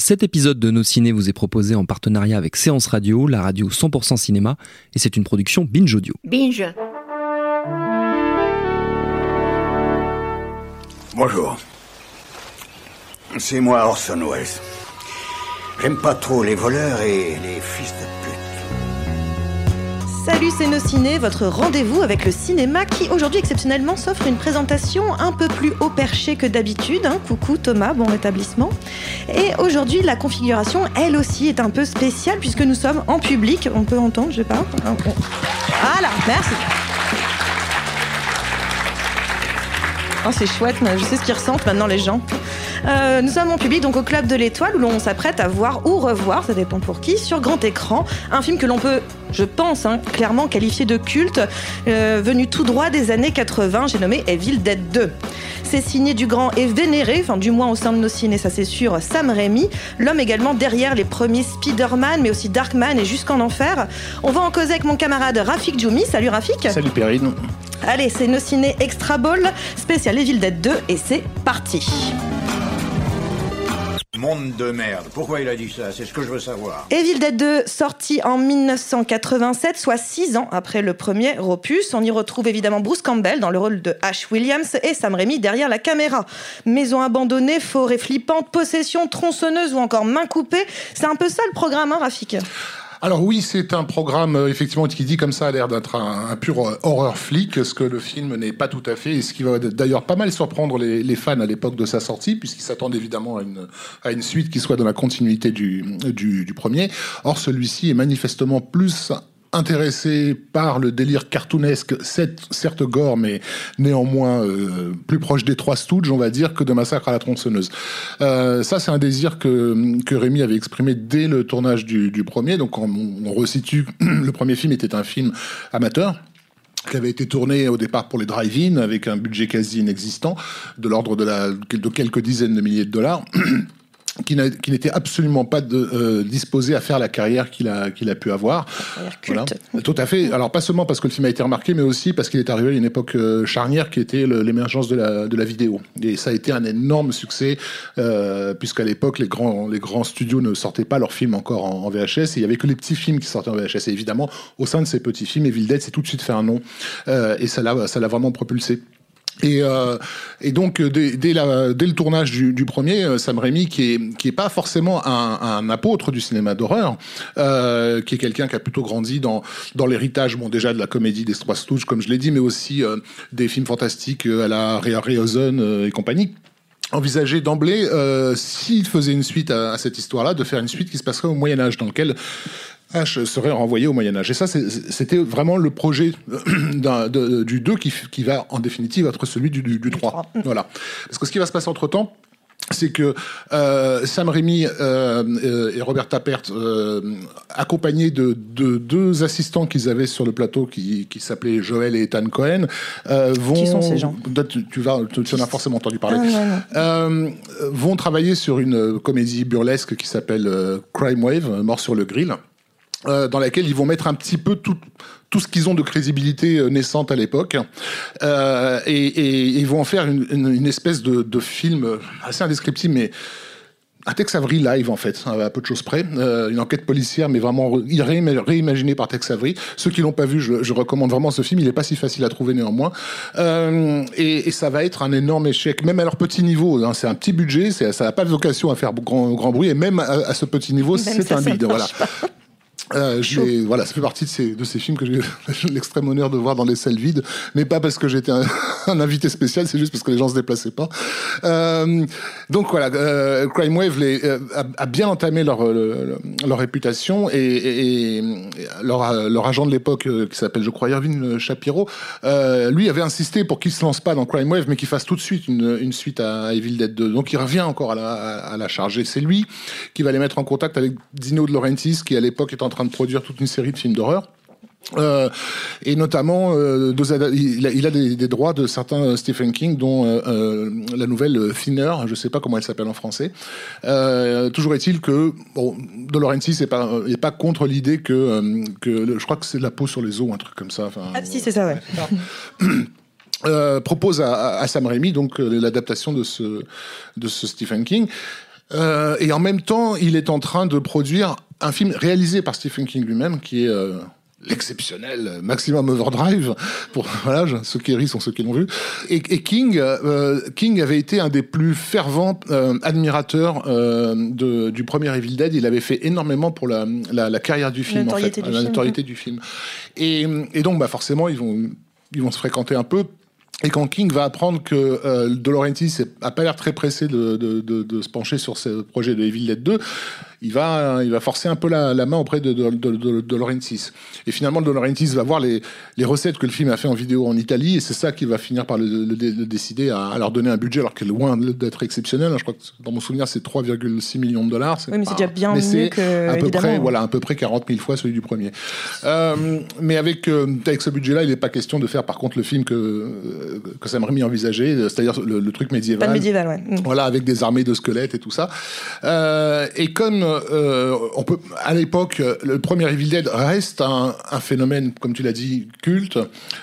Cet épisode de Nos Ciné vous est proposé en partenariat avec Séance Radio, la radio 100% cinéma, et c'est une production Binge Audio. Binge. Bonjour. C'est moi Orson Welles. J'aime pas trop les voleurs et les fils de pute. Salut, c'est Nos Ciné, votre rendez-vous avec le cinéma qui aujourd'hui exceptionnellement s'offre une présentation un peu plus haut perché que d'habitude. hein. Coucou Thomas, bon rétablissement. Et aujourd'hui, la configuration, elle aussi, est un peu spéciale puisque nous sommes en public. On peut entendre, je sais pas. Voilà, merci. Oh, c'est chouette, je sais ce qu'ils ressentent maintenant les gens. Euh, nous sommes en public donc au Club de l'Étoile où l'on s'apprête à voir ou revoir, ça dépend pour qui, sur grand écran, un film que l'on peut, je pense, hein, clairement qualifier de culte, euh, venu tout droit des années 80, j'ai nommé Evil Dead 2. C'est signé du grand et vénéré, enfin du moins au sein de nos ciné, ça c'est sûr, Sam Raimi, l'homme également derrière les premiers Spider-Man, mais aussi Darkman et Jusqu'en Enfer. On va en causer avec mon camarade Rafik Djoumi. Salut Rafik Salut Perrine. Allez, c'est nos ciné Extra Ball, spécial Evil Dead 2, et c'est parti. Monde de merde. Pourquoi il a dit ça? C'est ce que je veux savoir. Evil Dead 2, sorti en 1987, soit 6 ans après le premier opus. On y retrouve évidemment Bruce Campbell dans le rôle de Ash Williams et Sam Raimi derrière la caméra. Maison abandonnée, forêt flippante, possession, tronçonneuse ou encore main coupée. C'est un peu ça le programme, hein, Rafik? Alors oui, c'est un programme euh, effectivement qui dit comme ça a l'air d'être un, pur euh, horreur flic, ce que le film n'est pas tout à fait, et ce qui va d'ailleurs pas mal surprendre les, fans à l'époque de sa sortie, puisqu'ils s'attendent évidemment à une, suite qui soit dans la continuité du premier. Or celui-ci est manifestement plus intéressé par le délire cartoonesque, certes gore, mais néanmoins euh, plus proche des trois Stooges, on va dire, que de Massacre à la tronçonneuse. Euh, ça, c'est un désir que, que Rémi avait exprimé dès le tournage du, premier. Donc, on, resitue, le premier film était un film amateur qui avait été tourné au départ pour les drive-in avec un budget quasi inexistant, de l'ordre de, de quelques dizaines de milliers de dollars. qui n'était absolument pas de, euh, disposé à faire la carrière qu'il a, qu'il a pu avoir. Voilà. Tout à fait. Alors pas seulement parce que le film a été remarqué, mais aussi parce qu'il est arrivé à une époque euh, charnière qui était l'émergence de la, de la vidéo. Et ça a été un énorme succès, euh, puisqu'à l'époque, les grands, les grands studios ne sortaient pas leurs films encore en, en VHS, et il y avait que les petits films qui sortaient en VHS. Et évidemment, au sein de ces petits films, Evil Dead s'est tout de suite fait un nom, euh, et ça l'a vraiment propulsé. Et, euh, et donc euh, dès, la, dès le tournage du, du premier, euh, Sam Raimi, qui est qui est pas forcément un, un apôtre du cinéma d'horreur, euh, qui est quelqu'un qui a plutôt grandi dans dans l'héritage, bon déjà de la comédie des Trois Stooges, comme je l'ai dit, mais aussi euh, des films fantastiques euh, à la Harryhausen et compagnie. Envisager d'emblée, euh, s'il faisait une suite à, à cette histoire-là, de faire une suite qui se passerait au Moyen Âge, dans lequel H serait renvoyé au Moyen Âge. Et ça, c'était vraiment le projet de- du 2 qui, va en définitive être celui du, du, du 3. Voilà. Parce que ce qui va se passer entre-temps, c'est que euh, Sam Raimi euh, euh, et Robert Tappert, euh, accompagnés de, de deux assistants qu'ils avaient sur le plateau qui, qui s'appelaient Joel et Ethan Cohen, euh, vont... Qui sont ces gens tu, tu vas, tu, tu en as forcément entendu parler. Ah, ouais, ouais. Euh, vont travailler sur une comédie burlesque qui s'appelle Crime Wave, Mort sur le grill, euh, dans laquelle ils vont mettre un petit peu tout, tout ce qu'ils ont de crédibilité euh, naissante à l'époque, euh, et, ils vont en faire une, une, une espèce de, de film assez indescriptible, mais un Tex Avery live en fait, à peu de choses près, Euh, une enquête policière, mais vraiment réima- réimaginée par Tex Avery. Ceux qui l'ont pas vu, je, je recommande vraiment ce film. Il est pas si facile à trouver néanmoins, Euh, et, et ça va être un énorme échec, même à leur petit niveau. hein. c'est un petit budget, ça n'a pas de vocation à faire grand, grand bruit, et même à, à ce petit niveau, c'est un bide. Voilà. Euh, voilà, ça fait partie de ces, de ces films que j'ai eu l'extrême honneur de voir dans les salles vides, mais pas parce que j'étais un, un invité spécial, c'est juste parce que les gens se déplaçaient pas. Euh, donc voilà, euh, Crime Wave les, euh, a, a bien entamé leur, le- le- leur réputation et, et- et leur, leur agent de l'époque, euh, qui s'appelle, je crois, Irvin Shapiro, euh, lui avait insisté pour qu'il se lance pas dans Crime Wave, mais qu'il fasse tout de suite une, une suite à Evil Dead 2. Donc il revient encore à la, à la charge. C'est lui qui va les mettre en contact avec Dino De Laurentiis, qui à l'époque est en train de produire toute une série de films d'horreur. Euh, et notamment, euh, il a, il a des, des droits de certains euh, Stephen King, dont euh, la nouvelle Thinner, je sais pas comment elle s'appelle en français. Toujours est-il que bon, De Laurentiis n'est pas, est pas contre l'idée que, que le- je crois que c'est la peau sur les os, un truc comme ça. Ah, si, c'est ça, ouais. propose à, à Sam Raimi donc l'adaptation de ce de ce Stephen King. Euh, et en même temps, il est en train de produire un film réalisé par Stephen King lui-même, qui est euh, l'exceptionnel Maximum Overdrive. Pour voilà, ceux qui rient sont ceux qui l'ont vu. Et, et King, euh, King avait été un des plus fervents euh, admirateurs euh, de, du premier Evil Dead. Il avait fait énormément pour la, la, la carrière du film, en fait, du la film, notoriété du film. Et, et donc, bah, forcément, ils vont ils vont se fréquenter un peu. Et quand King va apprendre que euh, De Laurentiis a pas l'air très pressé de, de, de, de se pencher sur ce projet de Evil Dead 2, il va, il va forcer un peu la, la main auprès de, de, de, de, de Laurentiis. Et finalement, De Laurentiis va voir les, les recettes que le film a fait en vidéo en Italie, et c'est ça qui va finir par le, le- le décider à, à leur donner un budget, alors qu'il est loin d'être exceptionnel. Je crois que dans mon souvenir, c'est 3,6 millions de dollars. Oui, mais c'est déjà bien mais mieux que, à peu évidemment. près, voilà, à peu près 40 000 fois celui du premier. Euh, mais avec, euh, avec ce budget-là, il n'est pas question de faire par contre le film que, euh, que Sam Raimi envisageait, c'est-à-dire le, le truc médiéval. Médiéval, ouais. Mm. Voilà, avec des armées de squelettes et tout ça. Euh, et comme euh, on peut, à l'époque, euh, le premier Evil Dead reste un, un phénomène, comme tu l'as dit, culte.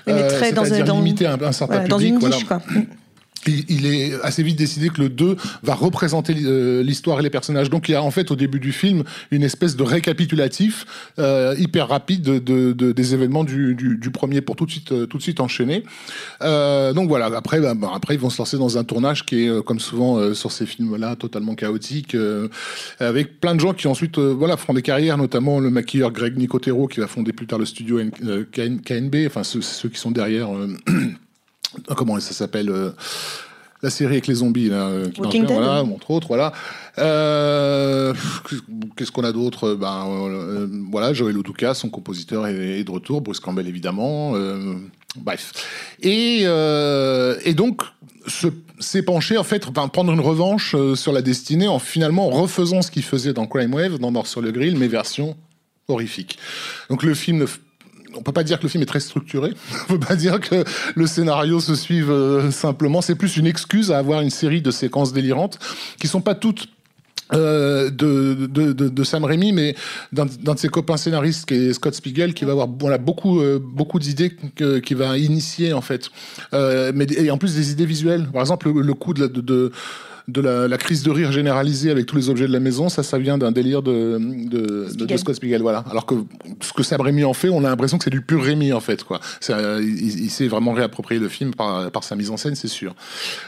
Mais euh, très dans, c'est-à-dire dans- limité à un, un certain voilà, dans public. une voilà. niche, quoi. Il, est assez vite décidé que le 2 va représenter euh, l'histoire et les personnages. Donc il y a en fait au début du film une espèce de récapitulatif euh, hyper rapide de, de- de- des événements du, du, du premier pour tout de suite, euh, tout de suite enchaîner. Euh, donc voilà, après, bah, après ils vont se lancer dans un tournage qui est euh, comme souvent euh, sur ces films-là totalement chaotique, avec plein de gens qui ensuite voilà font des carrières, notamment le maquilleur Greg Nicotero qui va fonder plus tard le studio KNB, enfin ceux, ceux qui sont derrière. comment ça s'appelle la série avec les zombies là, euh, qui Walking marche bien, Dead. voilà, entre autres, voilà. Euh, Qu'est-ce qu'on a d'autre? Ben euh, voilà, Joël Oduka, son compositeur, est, est de retour. Bruce Campbell évidemment. euh, bref. Et, euh, et donc se- penché en fait, enfin, prendre une revanche euh, sur la destinée en finalement refaisant ce qu'il faisait dans Crime Wave, dans Mort sur le Grill, mais version horrifique. Donc le film ne f- on peut pas dire que le film est très structuré. On peut pas dire que le scénario se suive euh, simplement. C'est plus une excuse à avoir une série de séquences délirantes qui sont pas toutes euh, de, de, de, Sam Raimi, mais d'un de ses copains scénaristes qui est Scott Spiegel, qui va avoir voilà, beaucoup, euh, beaucoup d'idées qui va initier en fait. Mais et en plus des idées visuelles. Par exemple, le, coup de, de, la, la crise de rire généralisée avec tous les objets de la maison, ça, ça vient d'un délire de, de, de, de Spiegel. Scott Spiegel. Voilà. Alors que ce que Sam Raimi en fait, on a l'impression que c'est du pur Raimi en fait. Quoi. Ça, il, il s'est vraiment réapproprié le film par, par sa mise en scène, c'est sûr.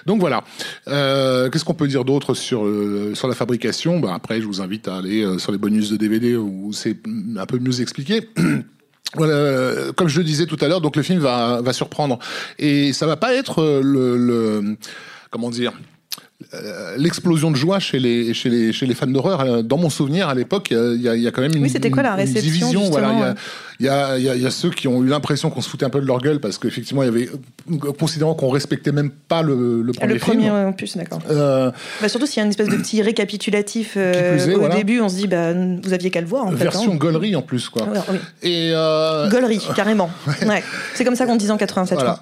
Donc voilà. Euh, Qu'est-ce qu'on peut dire d'autre sur, euh, sur la fabrication? Bah, Après, je vous invite à aller euh, sur les bonus de DVD où c'est un peu mieux expliqué. Voilà, euh, comme je le disais tout à l'heure, donc le film va, va surprendre et ça va pas être le, le comment dire l'explosion de joie chez les chez les chez les fans d'horreur. Euh, Dans mon souvenir, à l'époque, il y a- y, quand même une, Oui, quoi la une- division. Il y a- y a, y, a, il y a ceux qui ont eu l'impression qu'on se foutait un peu de leur gueule parce qu'effectivement, il y avait considérant qu'on respectait même pas le, le premier le film. premier, en plus, d'accord. Euh, Bah, surtout s'il y a une espèce de petit récapitulatif euh, est, au voilà. début, on se dit, bah, vous aviez qu'à le voir, en fait. version hein. gaulerie en plus, quoi. Ouais, oui. Et euh, Gaulerie, carrément. Ouais. C'est comme ça qu'on disait en 87. Voilà.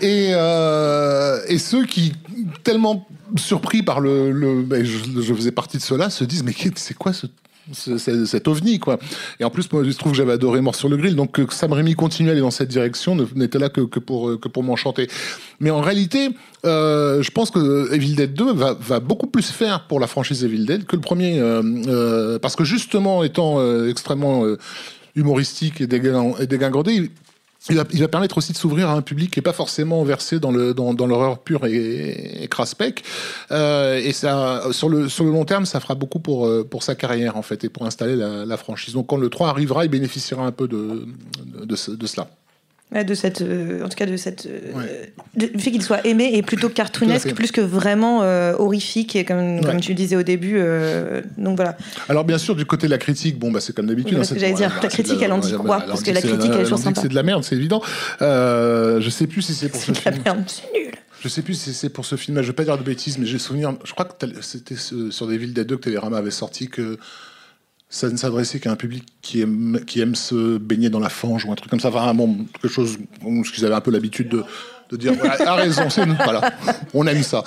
Et, euh, et ceux qui, tellement surpris par le. le ben, je, je faisais partie de ceux-là, se disent Mais c'est quoi ce. ce- ce- cet ovni quoi? Et en plus moi je trouve que j'avais adoré Mort sur le grill donc que Sam Raimi continue à aller dans cette direction n'était là que, pour euh, que pour m'enchanter mais en réalité euh, je pense que Evil Dead 2 va, va beaucoup plus faire pour la franchise Evil Dead que le premier euh, euh, parce que justement étant euh, extrêmement euh, humoristique et dégingandé il- va, permettre aussi de s'ouvrir à un public qui est pas forcément versé dans le dans, l'horreur pure et, et craspec. Euh, et ça, sur le sur le long terme, ça fera beaucoup pour euh, pour sa carrière en fait et pour installer la, franchise. Donc quand le 3 arrivera, il bénéficiera un peu de, de cela de cette, euh, en tout cas de cette, euh, ouais. fait qu'il soit aimé et plutôt cartoonesque plus que vraiment euh, horrifique et comme, ouais. comme tu disais au début. Euh, donc voilà. Alors bien sûr du côté de la critique, bon bah c'est comme d'habitude. Oui, hein, j'allais dire la critique, elle en dit quoi Parce que la critique, elle est toujours sympa. C'est de la merde, c'est évident. Je sais plus si c'est pour ce de la merde, c'est nul. Je sais plus si c'est pour ce film. Je vais pas dire de bêtises, mais j'ai souvenir. Je crois que c'était sur des villes des deux que Télérama avait sorti que ça ne s'adressait qu'à un public qui aime, qui aime se baigner dans la fange ou un truc comme ça, vraiment quelque chose, ce qu'ils avaient un peu l'habitude de, de dire voilà, a raison, c'est nous, voilà, on aime ça.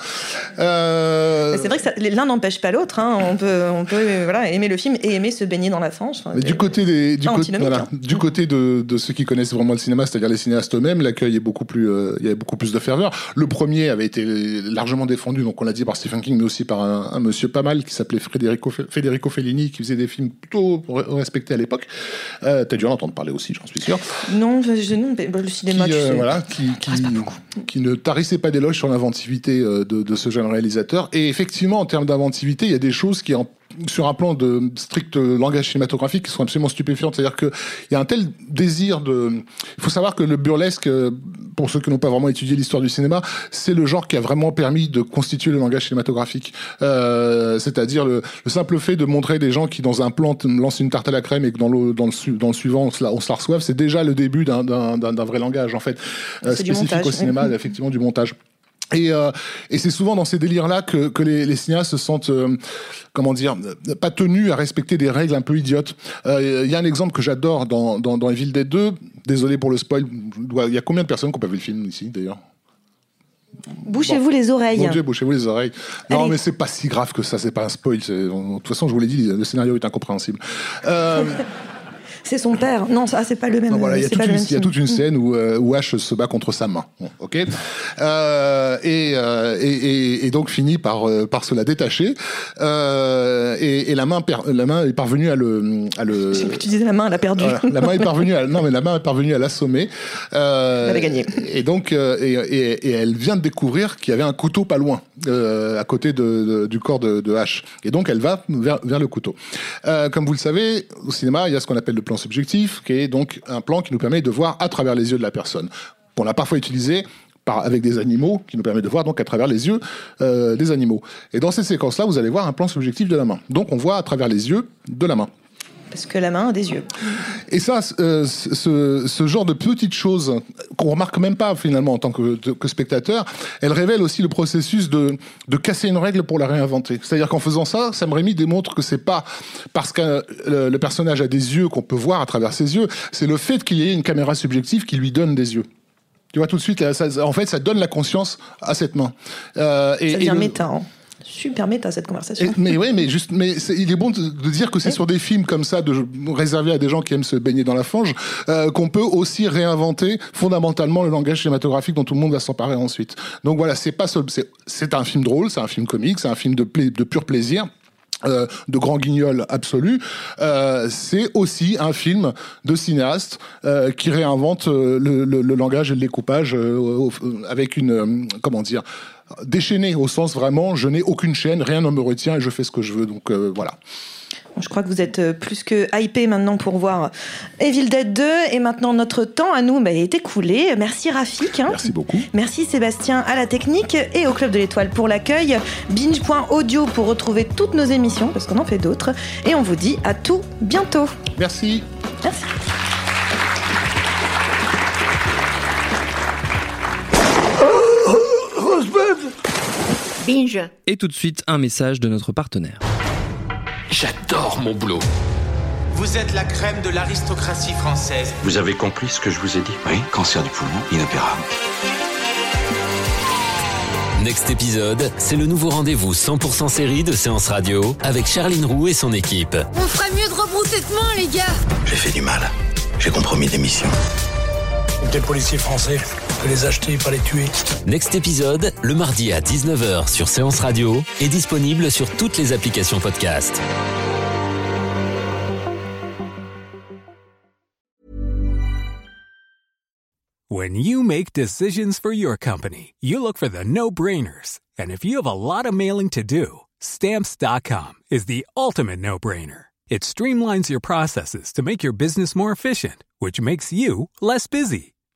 Euh... C'est vrai que l'un n'empêche pas l'autre. Hein. On peut, on peut voilà, aimer le film et aimer se baigner dans la fange. Mais du côté des, du, côté, voilà, hein. du côté de, de, ceux qui connaissent vraiment le cinéma, c'est-à-dire les cinéastes eux-mêmes, l'accueil est beaucoup plus, euh, il y avait beaucoup plus de ferveur. Le premier avait été largement défendu, donc on l'a dit par Stephen King, mais aussi par un, un monsieur pas mal qui s'appelait Federico, Federico Fellini, qui faisait des films plutôt respectés à l'époque. Euh, T'as dû en entendre parler aussi, j'en suis sûr. Non, je, non, le cinéma, qui, tu sais, voilà, qui, qui, qui ne tarissait pas d'éloges sur l'inventivité de, de, ce jeune réalisateur. Et effectivement, en termes d'inventivité, il y a des choses qui, en, sur un plan de strict langage cinématographique, qui sont absolument stupéfiantes. C'est-à-dire qu'il y a un tel désir de... Il faut savoir que le burlesque, pour ceux qui n'ont pas vraiment étudié l'histoire du cinéma, c'est le genre qui a vraiment permis de constituer le langage cinématographique. Euh, C'est-à-dire le, le, simple fait de montrer des gens qui, dans un plan, lancent une tarte à la crème et que dans le, dans le, dans le suivant, on se la, on se la reçoive, c'est déjà le début d'un vrai langage, en fait, euh, spécifique au cinéma, effectivement, du montage. Et, euh, et c'est souvent dans ces délires-là que, que les, les, cinéastes se sentent, euh, comment dire, pas tenus à respecter des règles un peu idiotes. Il euh, y a un exemple que j'adore dans, dans, dans Evil Dead 2. Désolé pour le spoil. Il y a combien de personnes qui ont pas vu le film ici, d'ailleurs? Bouchez-vous bon. les oreilles. Mon Dieu, bouchez-vous les oreilles. Non, Allez. mais c'est pas si grave que ça, c'est pas un spoil. De toute façon, je vous l'ai dit, le scénario est incompréhensible. Euh, c'est son père. Non, ça, c'est pas le même. Non, voilà, il y, y, a toute une scène où, euh, où Ash se bat contre sa main. Bon, ok. Euh, et, euh, et, donc finit par, par se la détacher. Euh, et, et la, main la main est parvenue à le. À le... Je que tu disais la main, elle a perdu. Voilà, la main est parvenue à, non, mais la main est parvenue à l'assommer. elle avait gagné. Et donc, et, elle vient de découvrir qu'il y avait un couteau pas loin, à côté de, de, du corps de, de Ash. Et donc, elle va vers, vers le couteau. comme vous le savez, au cinéma, il y a ce qu'on appelle le plan subjectif, qui est donc un plan qui nous permet de voir à travers les yeux de la personne. On l'a parfois utilisé avec des animaux, qui nous permet de voir donc à travers les yeux euh, des animaux. Et dans cette séquence-là, vous allez voir un plan subjectif de la main. Donc on voit à travers les yeux de la main. Parce que la main a des yeux. Et ça, euh, ce, ce, genre de petites choses qu'on remarque même pas finalement en tant que, que spectateur, elles révèlent aussi le processus de, de casser une règle pour la réinventer. C'est-à-dire qu'en faisant ça, Sam Raimi démontre que c'est pas parce que le, le personnage a des yeux qu'on peut voir à travers ses yeux, c'est le fait qu'il y ait une caméra subjective qui lui donne des yeux. Tu vois tout de suite, ça, en fait, ça donne la conscience à cette main. Euh, et, ça devient et le... méta. Hein super méta cette conversation. Et, mais oui, mais juste, mais est, il est bon de, de dire que c'est oui. sur des films comme ça, de, réservés à des gens qui aiment se baigner dans la fange, euh, qu'on peut aussi réinventer fondamentalement le langage cinématographique dont tout le monde va s'emparer ensuite. Donc voilà, c'est pas c'est un film drôle, c'est un film comique, c'est un film de, pla de pur plaisir. Euh, de grand guignol absolu, euh, c'est aussi un film de cinéaste euh, qui réinvente le, le, le, langage et le découpage avec une comment dire déchaîné au sens vraiment je n'ai aucune chaîne, rien ne me retient et je fais ce que je veux. Donc voilà. Je crois que vous êtes plus que hypé maintenant pour voir Evil Dead 2 et maintenant notre temps à nous bah, est écoulé. Merci Rafik. Hein. Merci beaucoup. Merci Sébastien à la technique et au Club de l'Étoile pour l'accueil. Binge.audio pour retrouver toutes nos émissions parce qu'on en fait d'autres. Et on vous dit à tout bientôt. Merci. Merci. Binge. Et tout de suite un message de notre partenaire. J'adore mon boulot. Vous êtes la crème de l'aristocratie française. Vous avez compris ce que je vous ai dit? Oui, cancer du poumon, inopérable. Next épisode, c'est le nouveau rendez-vous 100% série de Séance Radio avec Charline Roux et son équipe. On ferait mieux de rebrousser de main, les gars. J'ai fait du mal. J'ai compromis des missions. Des policiers français, que les acheter, pas les tuer. Next épisode, le mardi à 19h sur Séance Radio, est disponible sur toutes les applications podcast. When you make decisions for your company, you look for the no-brainers. And if you have a lot of mailing to do, stamps.com is the ultimate no-brainer. It streamlines your processes to make your business more efficient, which makes you less busy.